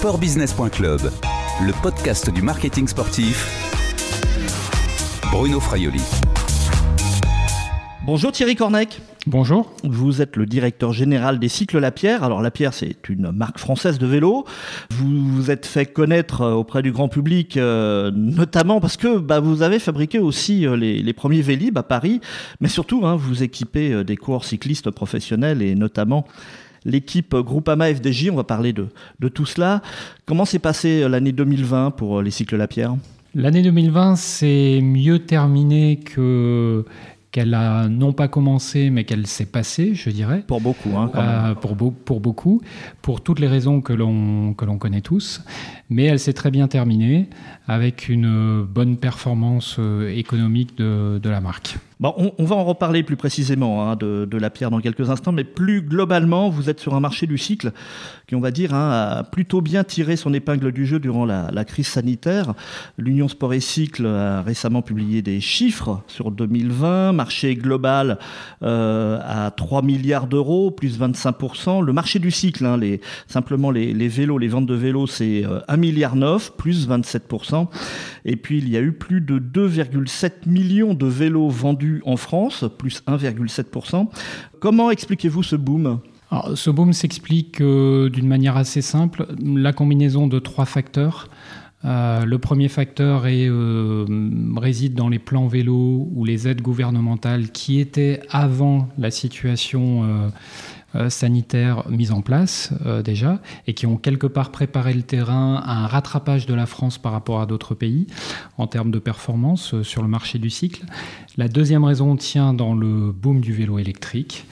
sportbusiness.club, le podcast du marketing sportif. Bruno Fraioli. Bonjour Thierry Cornec. Bonjour. Vous êtes le directeur général des Cycles Lapierre. Alors Lapierre, c'est une marque française de vélo. Vous vous êtes fait connaître euh, auprès du grand public, euh, notamment parce que bah, vous avez fabriqué aussi euh, les, premiers Vélib à Paris, mais surtout hein, vous équipez des coureurs cyclistes professionnels et notamment l'équipe Groupama FDJ. On va parler de, de tout cela. Comment s'est passée l'année 2020 pour les Cycles Lapierre L'année 2020 s'est mieux terminée que qu'elle a non pas commencé, mais qu'elle s'est passée, je dirais. Pour beaucoup, hein, euh, pour, pour, beaucoup, pour toutes les raisons que l'on connaît tous. Mais elle s'est très bien terminée avec une bonne performance euh, économique de, de la marque. Bon, on, va en reparler plus précisément hein, de, la pierre dans quelques instants, mais plus globalement, vous êtes sur un marché du cycle qui, on va dire, hein, a plutôt bien tiré son épingle du jeu durant la, la crise sanitaire. L'Union Sport et Cycle a récemment publié des chiffres sur 2020, marché global euh, à 3 milliards d'euros, plus 25%. Le marché du cycle, hein, les, simplement les, les, vélos, les ventes de vélos, c'est 1 euh, milliard 9, plus 27%. Et puis, il y a eu plus de 2,7 millions de vélos vendus en France, plus 1,7%. Comment expliquez-vous ce boom? Ce boom s'explique euh, d'une manière assez simple, la combinaison de trois facteurs. Euh, le premier facteur euh, réside dans les plans vélo ou les aides gouvernementales qui étaient avant la situation sanitaires mises en place euh, déjà et qui ont quelque part préparé le terrain à un rattrapage de la France par rapport à d'autres pays en termes de performance euh, sur le marché du cycle. La deuxième raison tient dans le boom du vélo électrique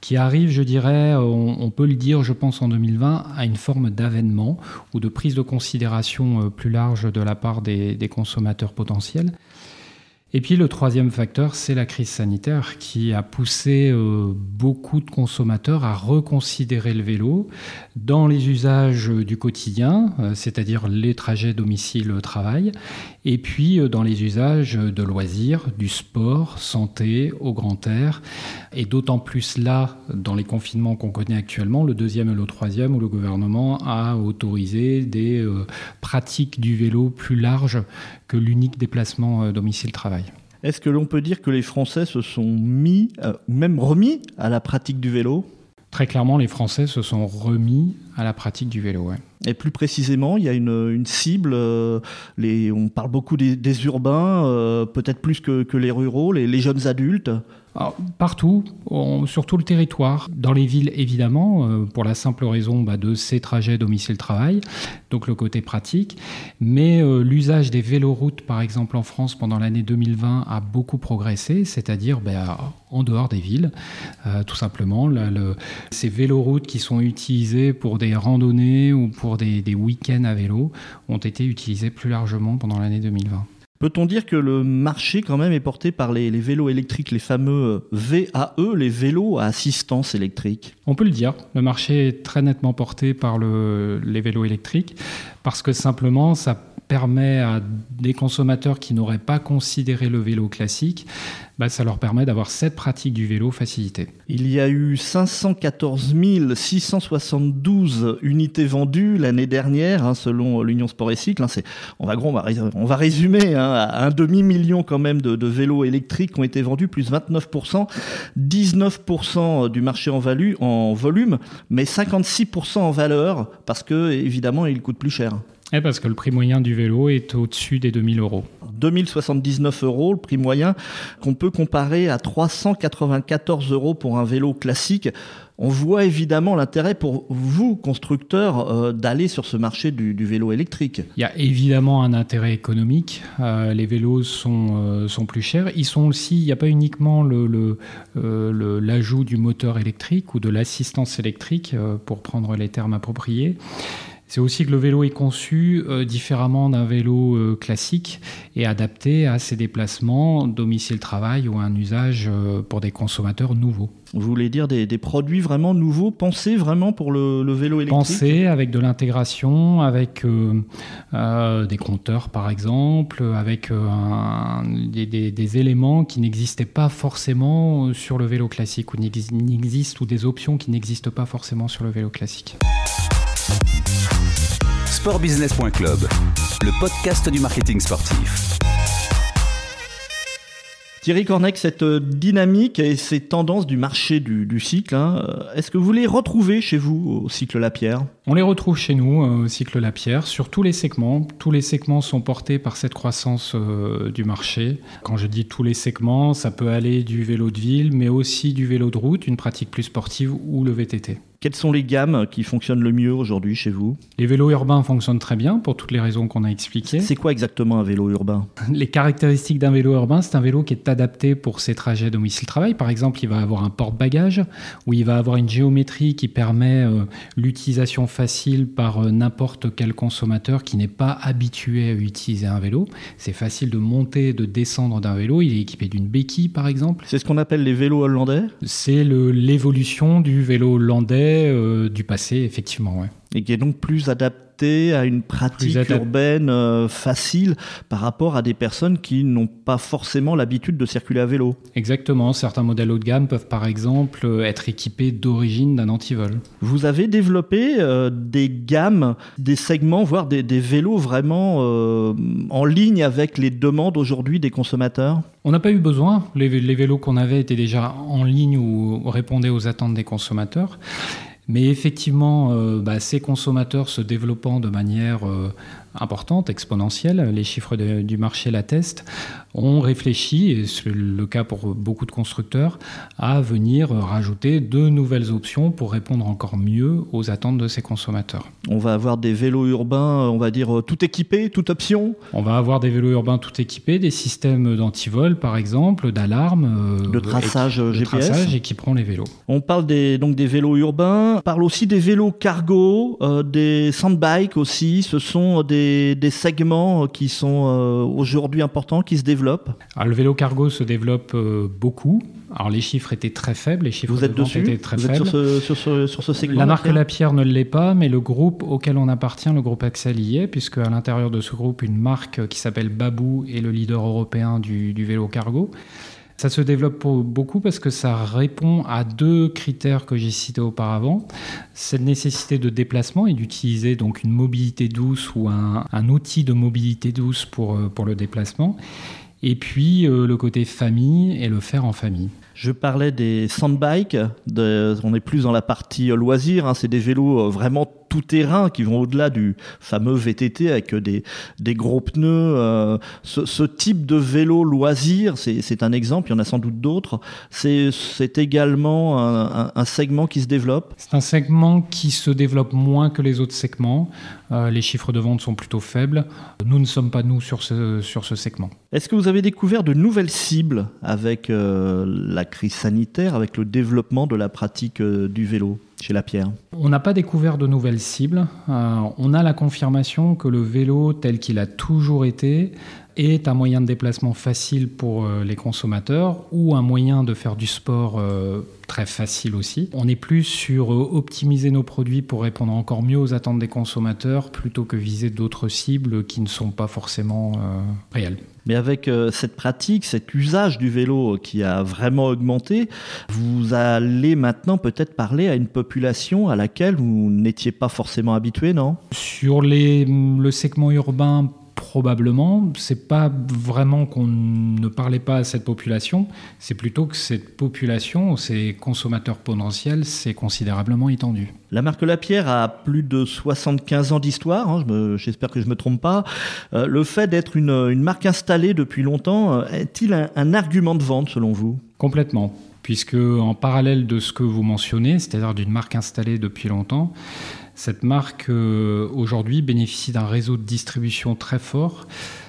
qui arrive, je dirais, on, peut le dire, je pense, en 2020, à une forme d'avènement ou de prise de considération plus large de la part des consommateurs potentiels. Et puis le troisième facteur, c'est la crise sanitaire qui a poussé euh, beaucoup de consommateurs à reconsidérer le vélo dans les usages du quotidien, euh, c'est-à-dire les trajets domicile-travail, et puis euh, dans les usages de loisirs, du sport, santé, au grand air, et d'autant plus là, dans les confinements qu'on connaît actuellement, le deuxième et le troisième, où le gouvernement a autorisé des pratiques du vélo plus larges que l'unique déplacement domicile-travail. Est-ce que l'on peut dire que les Français se sont mis, euh, ou même remis à la pratique du vélo? Très clairement, les Français se sont remis à la pratique du vélo. Et plus précisément, il y a une, cible, euh, les, on parle beaucoup des, urbains, euh, peut-être plus que, les ruraux, les jeunes adultes partout, sur tout le territoire. Dans les villes, évidemment, euh, pour la simple raison bah, de ces trajets domicile-travail, donc le côté pratique. Mais euh, l'usage des véloroutes, par exemple, en France, pendant l'année 2020, a beaucoup progressé, c'est-à-dire bah, en dehors des villes, euh, tout simplement. ces véloroutes qui sont utilisées pour des randonnées ou pour des week-ends à vélo ont été utilisées plus largement pendant l'année 2020. Peut-on dire que le marché quand même est porté par les, vélos électriques, les fameux VAE, les vélos à assistance électrique? On peut le dire. Le marché est très nettement porté par les vélos électriques parce que simplement ça permet à des consommateurs qui n'auraient pas considéré le vélo classique, bah, ça leur permet d'avoir cette pratique du vélo facilitée. Il y a eu 514 672 unités vendues l'année dernière, hein, selon l'Union Sport et Cycle. Hein, on, va, résumer, hein, un demi-million quand même de, vélos électriques ont été vendus, plus 29%, 19% du marché en, value, en volume, mais 56% en valeur, parce que évidemment, il coûte plus cher. Eh, parce que le prix moyen du vélo est au-dessus des 2000 euros. 2079 euros, le prix moyen, qu'on peut comparer à 394 euros pour un vélo classique. On voit évidemment l'intérêt pour vous, constructeurs, euh, d'aller sur ce marché du, vélo électrique. Il y a évidemment un intérêt économique. Euh, les vélos sont, euh, sont plus chers. Ils sont aussi, il n'y a pas uniquement l'ajout le, le, du moteur électrique ou de l'assistance électrique, pour prendre les termes appropriés. C'est aussi que le vélo est conçu euh, différemment d'un vélo euh, classique et adapté à ses déplacements, domicile-travail ou un usage euh, pour des consommateurs nouveaux. Vous voulez dire des, produits vraiment nouveaux, pensés vraiment pour le, vélo électrique? Pensés avec de l'intégration, avec des compteurs par exemple, avec des, des, éléments qui n'existaient pas forcément sur le vélo classique ou n'existent ou des options qui n'existent pas forcément sur le vélo classique. sportbusiness.club, le podcast du marketing sportif. Thierry Cornec, cette euh, dynamique et ces tendances du marché du, cycle, hein, euh, est-ce que vous les retrouvez chez vous au cycle Lapierre On les retrouve chez nous euh, au cycle Lapierre sur tous les segments. Tous les segments sont portés par cette croissance du marché. Quand je dis tous les segments, ça peut aller du vélo de ville, mais aussi du vélo de route, une pratique plus sportive ou le VTT. Quelles sont les gammes qui fonctionnent le mieux aujourd'hui chez vous Les vélos urbains fonctionnent très bien pour toutes les raisons qu'on a expliquées. C'est quoi exactement un vélo urbain? Les caractéristiques d'un vélo urbain, c'est un vélo qui est adapté pour ses trajets domicile-travail. Par exemple, il va avoir un porte-bagages où il va avoir une géométrie qui permet euh, l'utilisation facile par euh, n'importe quel consommateur qui n'est pas habitué à utiliser un vélo. C'est facile de monter et de descendre d'un vélo. Il est équipé d'une béquille, par exemple. C'est ce qu'on appelle les vélos hollandais? C'est l'évolution du vélo hollandais euh, du passé, effectivement. Ouais. Et qui est donc plus adapté à une pratique urbaine euh, facile par rapport à des personnes qui n'ont pas forcément l'habitude de circuler à vélo. Exactement. Certains modèles haut de gamme peuvent par exemple être équipés d'origine d'un antivol. Vous avez développé euh, des gammes, des segments, voire des, vélos vraiment en ligne avec les demandes aujourd'hui des consommateurs? On n'a pas eu besoin. Les, vélos qu'on avait étaient déjà en ligne ou répondaient aux attentes des consommateurs. Mais effectivement, euh, bah, ces consommateurs se développant de manière euh, importante, exponentielle, les chiffres du marché l'attestent, on réfléchit, et c'est le cas pour beaucoup de constructeurs, à venir rajouter de nouvelles options pour répondre encore mieux aux attentes de ces consommateurs. On va avoir des vélos urbains, on va dire tout équipés, toute option? On va avoir des vélos urbains tout équipés, des systèmes d'antivol par exemple, d'alarme, euh, de traçage de GPS, traçage équiperont les vélos. On parle des, donc des vélos urbains, on parle aussi des vélos cargo, euh, des sandbikes aussi, ce sont des, des segments qui sont euh, aujourd'hui importants, qui se développent alors, le vélo cargo se développe euh, beaucoup. Alors les chiffres étaient très faibles, les chiffres Vous êtes dessus étaient très Vous faibles. Êtes sur, ce, sur, ce, segment La marque Lapierre ne l'est pas, mais le groupe auquel on appartient, le groupe Axel y est, puisque à l'intérieur de ce groupe, une marque qui s'appelle Babou est le leader européen du, du vélo cargo. Ça se développe beaucoup parce que ça répond à deux critères que j'ai cités auparavant. Cette nécessité de déplacement et d'utiliser donc une mobilité douce ou un, outil de mobilité douce pour, euh, le déplacement. Et puis euh, le côté famille et le faire en famille. Je parlais des sandbikes, on est plus dans la partie euh, loisir, hein, c'est des vélos vraiment tout-terrain qui vont au-delà du fameux VTT avec des, des gros pneus. Euh, ce, type de vélo loisir, c'est un exemple, il y en a sans doute d'autres. C'est également un, segment qui se développe. C'est un segment qui se développe moins que les autres segments. Euh, les chiffres de vente sont plutôt faibles. Nous ne sommes pas nous sur ce, sur ce segment. Est-ce que vous avez découvert de nouvelles cibles avec euh, la crise sanitaire, avec le développement de la pratique du vélo chez La Pierre? On n'a pas découvert de nouvelles cibles. Euh, on a la confirmation que le vélo, tel qu'il a toujours été, est un moyen de déplacement facile pour euh, les consommateurs ou un moyen de faire du sport euh, très facile aussi. On est plus sur optimiser nos produits pour répondre encore mieux aux attentes des consommateurs plutôt que viser d'autres cibles qui ne sont pas forcément réelles. Mais avec euh, cette pratique, cet usage du vélo qui a vraiment augmenté, vous allez maintenant peut-être parler à une population à laquelle vous n'étiez pas forcément habitué, non? Sur les, le segment urbain, probablement. C'est pas vraiment qu'on ne parlait pas à cette population, c'est plutôt que cette population, ces consommateurs potentiels, s'est considérablement étendue. La marque Lapierre a plus de 75 ans d'histoire, hein, j'espère que je ne me trompe pas. Euh, le fait d'être une, marque installée depuis longtemps euh, est-il un, un argument de vente selon vous? Complètement puisque en parallèle de ce que vous mentionnez, c'est-à-dire d'une marque installée depuis longtemps, cette marque, euh, aujourd'hui, bénéficie d'un réseau de distribution très fort,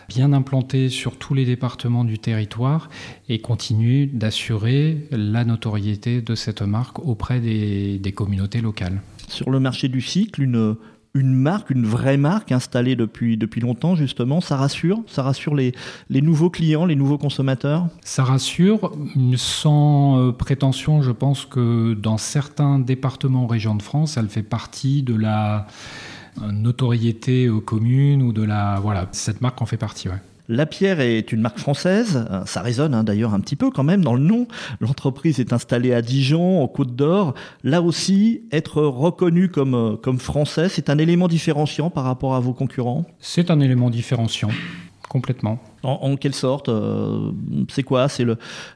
bien implanté sur tous les départements du territoire et continue d'assurer la notoriété de cette marque auprès des communautés locales. Sur le marché du cycle, une une marque, une vraie marque installée depuis, depuis longtemps, justement, ça rassure Ça rassure les, les nouveaux clients, les nouveaux consommateurs? Ça rassure, sans euh, prétention, je pense que dans certains départements, régions de France, elle fait partie de la euh, notoriété commune ou de la... Voilà, cette marque en fait partie, ouais. La Pierre est une marque française, euh, ça résonne hein, d'ailleurs un petit peu quand même dans le nom. L'entreprise est installée à Dijon, en Côte d'Or. Là aussi, être reconnu comme, euh, comme français, c'est un élément différenciant par rapport à vos concurrents? C'est un élément différenciant complètement. En, quelle sorte euh, C'est quoi? C'est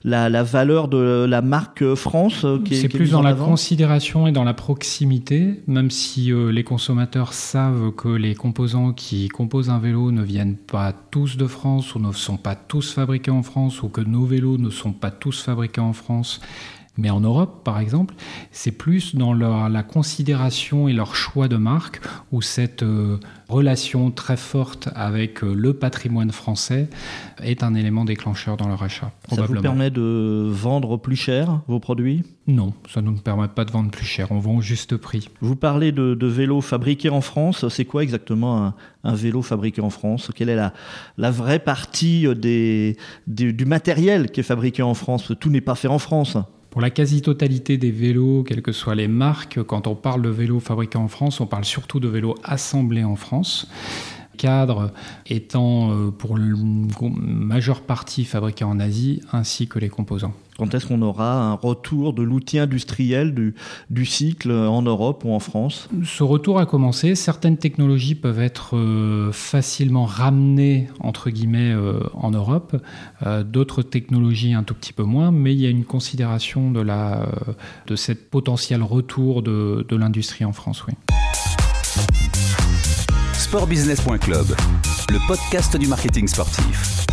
la, la, valeur de la marque France euh, qui est C'est plus dans la considération et dans la proximité, même si euh, les consommateurs savent que les composants qui composent un vélo ne viennent pas tous de France ou ne sont pas tous fabriqués en France ou que nos vélos ne sont pas tous fabriqués en France mais en Europe, par exemple, c'est plus dans la considération et leur choix de marque où cette euh, relation très forte avec euh, le patrimoine français est un élément déclencheur dans leur achat. Ça vous permet de vendre plus cher vos produits? Non, ça ne nous permet pas de vendre plus cher. On vend au juste prix. Vous parlez de, vélos fabriqués en France. C'est quoi exactement un, vélo fabriqué en France? Quelle est la, la vraie partie des, du matériel qui est fabriqué en France? Tout n'est pas fait en France. Pour la quasi-totalité des vélos, quelles que soient les marques, quand on parle de vélos fabriqués en France, on parle surtout de vélos assemblés en France cadre étant euh, pour la majeure partie fabriqué en Asie, ainsi que les composants. Quand est-ce qu'on aura un retour de l'outil industriel du, du, cycle en Europe ou en France? Ce retour a commencé. Certaines technologies peuvent être euh, facilement ramenées, entre guillemets, euh, en Europe. D'autres technologies un tout petit peu moins, mais il y a une considération de, la, de cette potentiel retour de, de l'industrie en France, oui sportbusiness.club, le podcast du marketing sportif.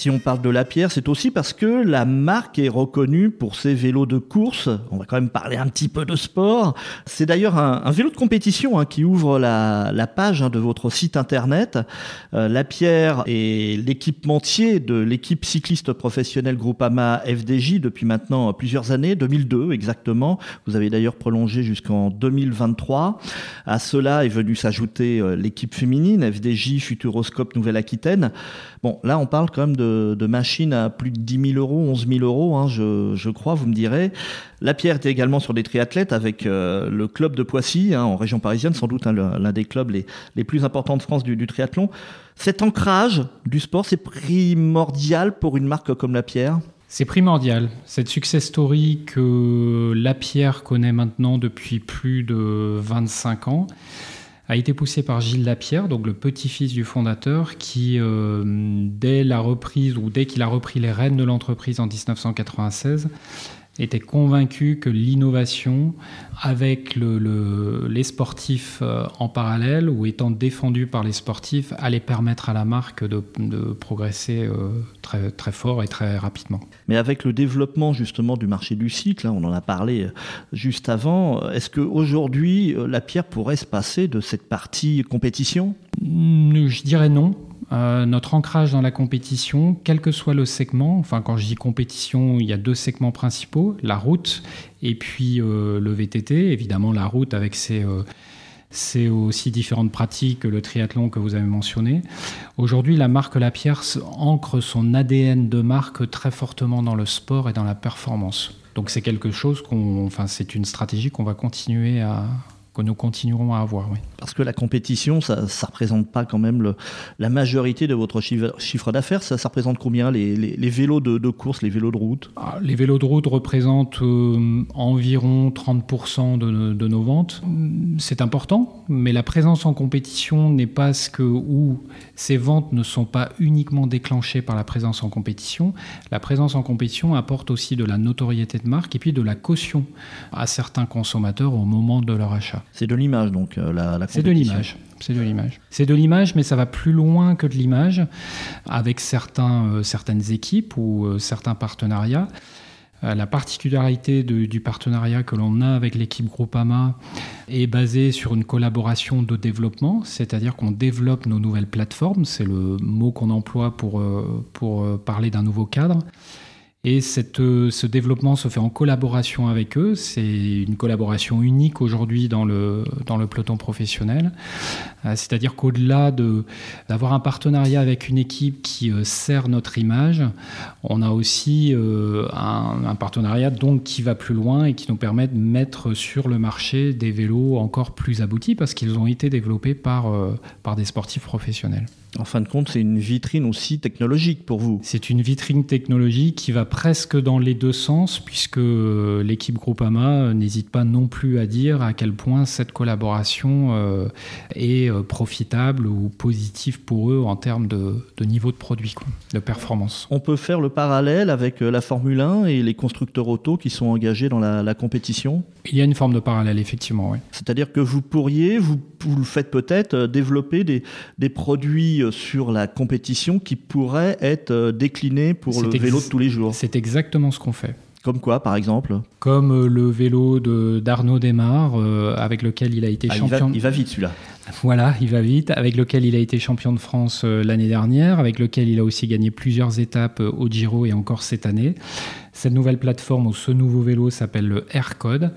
Si on parle de la pierre, c'est aussi parce que la marque est reconnue pour ses vélos de course. On va quand même parler un petit peu de sport. C'est d'ailleurs un, vélo de compétition hein, qui ouvre la, page hein, de votre site internet. Euh, la pierre est l'équipementier de l'équipe cycliste professionnelle Groupama FDJ depuis maintenant plusieurs années, 2002 exactement. Vous avez d'ailleurs prolongé jusqu'en 2023. À cela est venue s'ajouter euh, l'équipe féminine FDJ Futuroscope Nouvelle-Aquitaine. Bon, là on parle quand même de de, machines à plus de 10 000 euros, 11 000 euros, hein, je, crois, vous me direz. La Pierre était également sur des triathlètes avec euh, le club de Poissy, hein, en région parisienne, sans doute hein, l'un des clubs les, plus importants de France du, triathlon. Cet ancrage du sport, c'est primordial pour une marque comme La Pierre? C'est primordial. Cette success story que La Pierre connaît maintenant depuis plus de 25 ans, a été poussé par Gilles Lapierre, donc le petit-fils du fondateur, qui, euh, dès la reprise ou dès qu'il a repris les rênes de l'entreprise en 1996, était convaincu que l'innovation, avec les sportifs euh, en parallèle ou étant défendu par les sportifs, allait permettre à la marque de, progresser euh, très, très fort et très rapidement. Mais avec le développement justement du marché du cycle, hein, on en a parlé euh, juste avant, est-ce qu'aujourd'hui la pierre pourrait se passer de cette partie compétition? Je dirais non. Euh, notre ancrage dans la compétition, quel que soit le segment, enfin quand je dis compétition, il y a deux segments principaux, la route et puis euh, le VTT, évidemment la route avec ses, euh, aussi différentes pratiques que le triathlon que vous avez mentionné. Aujourd'hui, la marque La Pierre ancre son ADN de marque très fortement dans le sport et dans la performance. Donc c'est quelque chose qu'on, enfin c'est une stratégie qu'on va continuer à, que nous continuerons à avoir. Oui. Parce que la compétition, ça ne représente pas quand même le, la majorité de votre chiffre, d'affaires. Ça, ça, représente combien les, les, vélos de, de, course, les vélos de route? Ah, Les vélos de route représentent euh, environ 30% de, de, nos ventes. C'est important, mais la présence en compétition n'est pas ce que où ces ventes ne sont pas uniquement déclenchées par la présence en compétition. La présence en compétition apporte aussi de la notoriété de marque et puis de la caution à certains consommateurs au moment de leur achat. C'est de l'image donc euh, la, la C'est de l'image. C'est de l'image. C'est de l'image, mais ça va plus loin que de l'image, avec certains, euh, certaines équipes ou euh, certains partenariats. la particularité du partenariat que l'on a avec l'équipe Groupama est basée sur une collaboration de développement, c'est-à-dire qu'on développe nos nouvelles plateformes, c'est le mot qu'on emploie pour, pour parler d'un nouveau cadre. Et euh, ce développement se fait en collaboration avec eux. C'est une collaboration unique aujourd'hui dans le, dans le peloton professionnel. Euh, c'est-à-dire qu'au-delà de, d'avoir un partenariat avec une équipe qui euh, sert notre image, on a aussi un, un, partenariat donc qui va plus loin et qui nous permet de mettre sur le marché des vélos encore plus aboutis parce qu'ils ont été développés par, par des sportifs professionnels. En fin de compte, c'est une vitrine aussi technologique pour vous. C'est une vitrine technologique qui va presque dans les deux sens, puisque euh, l'équipe Groupama n'hésite pas non plus à dire à quel point cette collaboration euh, est euh, profitable ou positive pour eux en termes de, niveau de produit, de performance. On peut faire le parallèle avec la Formule 1 et les constructeurs auto qui sont engagés dans la, compétition? Il y a une forme de parallèle, effectivement, oui. C'est-à-dire que vous pourriez, vous, vous le faites peut-être, développer des, des produits sur la compétition qui pourrait être euh, décliné pour le vélo de tous les jours. C'est exactement ce qu'on fait. Comme quoi, par exemple Comme euh, le vélo d'Arnaud Desmar, euh, avec lequel il a été champion. Il va, vite celui-là. Voilà, il va vite, avec lequel il a été champion de France l'année dernière, avec lequel il a aussi gagné plusieurs étapes au Giro et encore cette année. Cette nouvelle plateforme ou ce nouveau vélo s'appelle le AirCode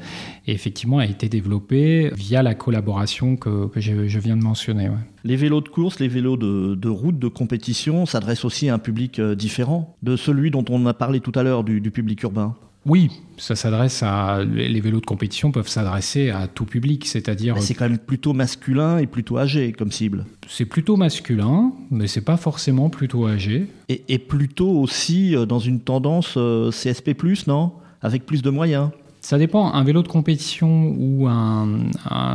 et effectivement a été développé via la collaboration que, je, viens de mentionner. Les vélos de course, les vélos de, route, de compétition s'adressent aussi à un public euh, différent de celui dont on a parlé tout à l'heure du public urbain. Oui, ça s'adresse à les vélos de compétition peuvent s'adresser à tout public, c'est-à-dire c'est quand même plutôt masculin et plutôt âgé comme cible. C'est plutôt masculin, mais c'est pas forcément plutôt âgé. Et, plutôt aussi euh, dans une tendance euh, CSP+, non? Avec plus de moyens. Ça dépend. Un vélo de compétition ou un,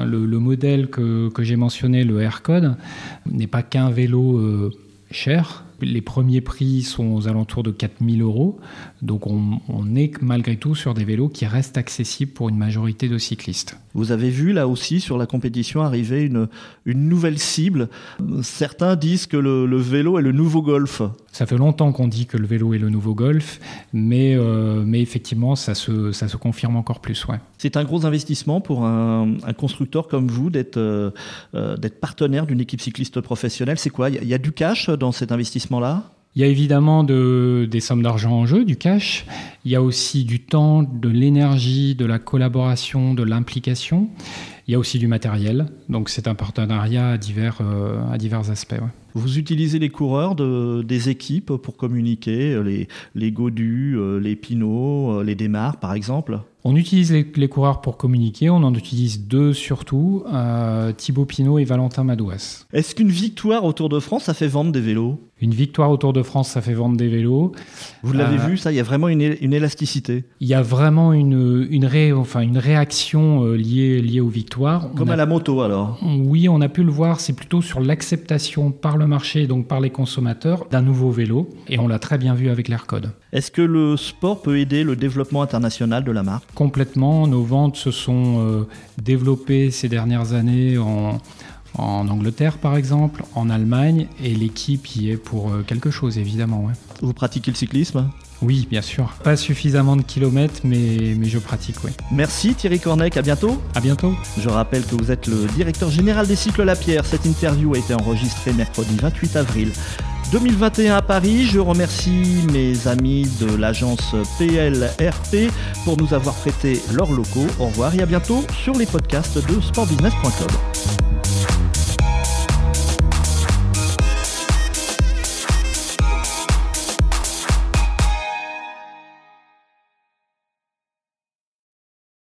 le, modèle que, j'ai mentionné, le AirCode, n'est pas qu'un vélo euh, cher les premiers prix sont aux alentours de 4000 euros. Donc on, est malgré tout sur des vélos qui restent accessibles pour une majorité de cyclistes. Vous avez vu là aussi sur la compétition arriver une, une nouvelle cible. Certains disent que le, vélo est le nouveau golf. Ça fait longtemps qu'on dit que le vélo est le nouveau golf, mais, euh, mais effectivement ça se, ça se confirme encore plus. Ouais. C'est un gros investissement pour un, constructeur comme vous d'être euh, euh, d'être partenaire d'une équipe cycliste professionnelle. C'est quoi? Il y, a du cash dans cet investissement-là il y a évidemment de, des sommes d'argent en jeu, du cash. Il y a aussi du temps, de l'énergie, de la collaboration, de l'implication. Il y a aussi du matériel. Donc c'est un partenariat à divers, à divers aspects. Vous utilisez les coureurs de, des équipes pour communiquer, les, les Godus, les Pinot, les Démarres par exemple? On utilise les, coureurs pour communiquer, on en utilise deux surtout, euh, Thibaut Pinot et Valentin Madouas. Est-ce qu'une victoire au Tour de France, ça fait vendre des vélos? Une victoire au Tour de France, ça fait vendre des vélos. Vous l'avez euh, vu, ça, il y a vraiment une, élasticité. Il y a vraiment une, une, ré, enfin, une réaction euh, liée, liée aux victoires. Comme à la moto alors Oui, on a pu le voir, c'est plutôt sur l'acceptation par le marché, donc par les consommateurs, d'un nouveau vélo. Et on l'a très bien vu avec l'AirCode. Est-ce que le sport peut aider le développement international de la marque? Complètement. Nos ventes se sont euh, développées ces dernières années en, Angleterre par exemple, en Allemagne, et l'équipe y est pour euh, quelque chose évidemment. Vous pratiquez le cyclisme? Oui, bien sûr. Pas suffisamment de kilomètres, mais, mais je pratique, oui. Merci Thierry Cornec, à bientôt. À bientôt. Je rappelle que vous êtes le directeur général des cycles La Pierre. Cette interview a été enregistrée mercredi 28 avril 2021 à Paris. Je remercie mes amis de l'agence PLRP pour nous avoir prêté leurs locaux. Au revoir et à bientôt sur les podcasts de sportbusiness.com.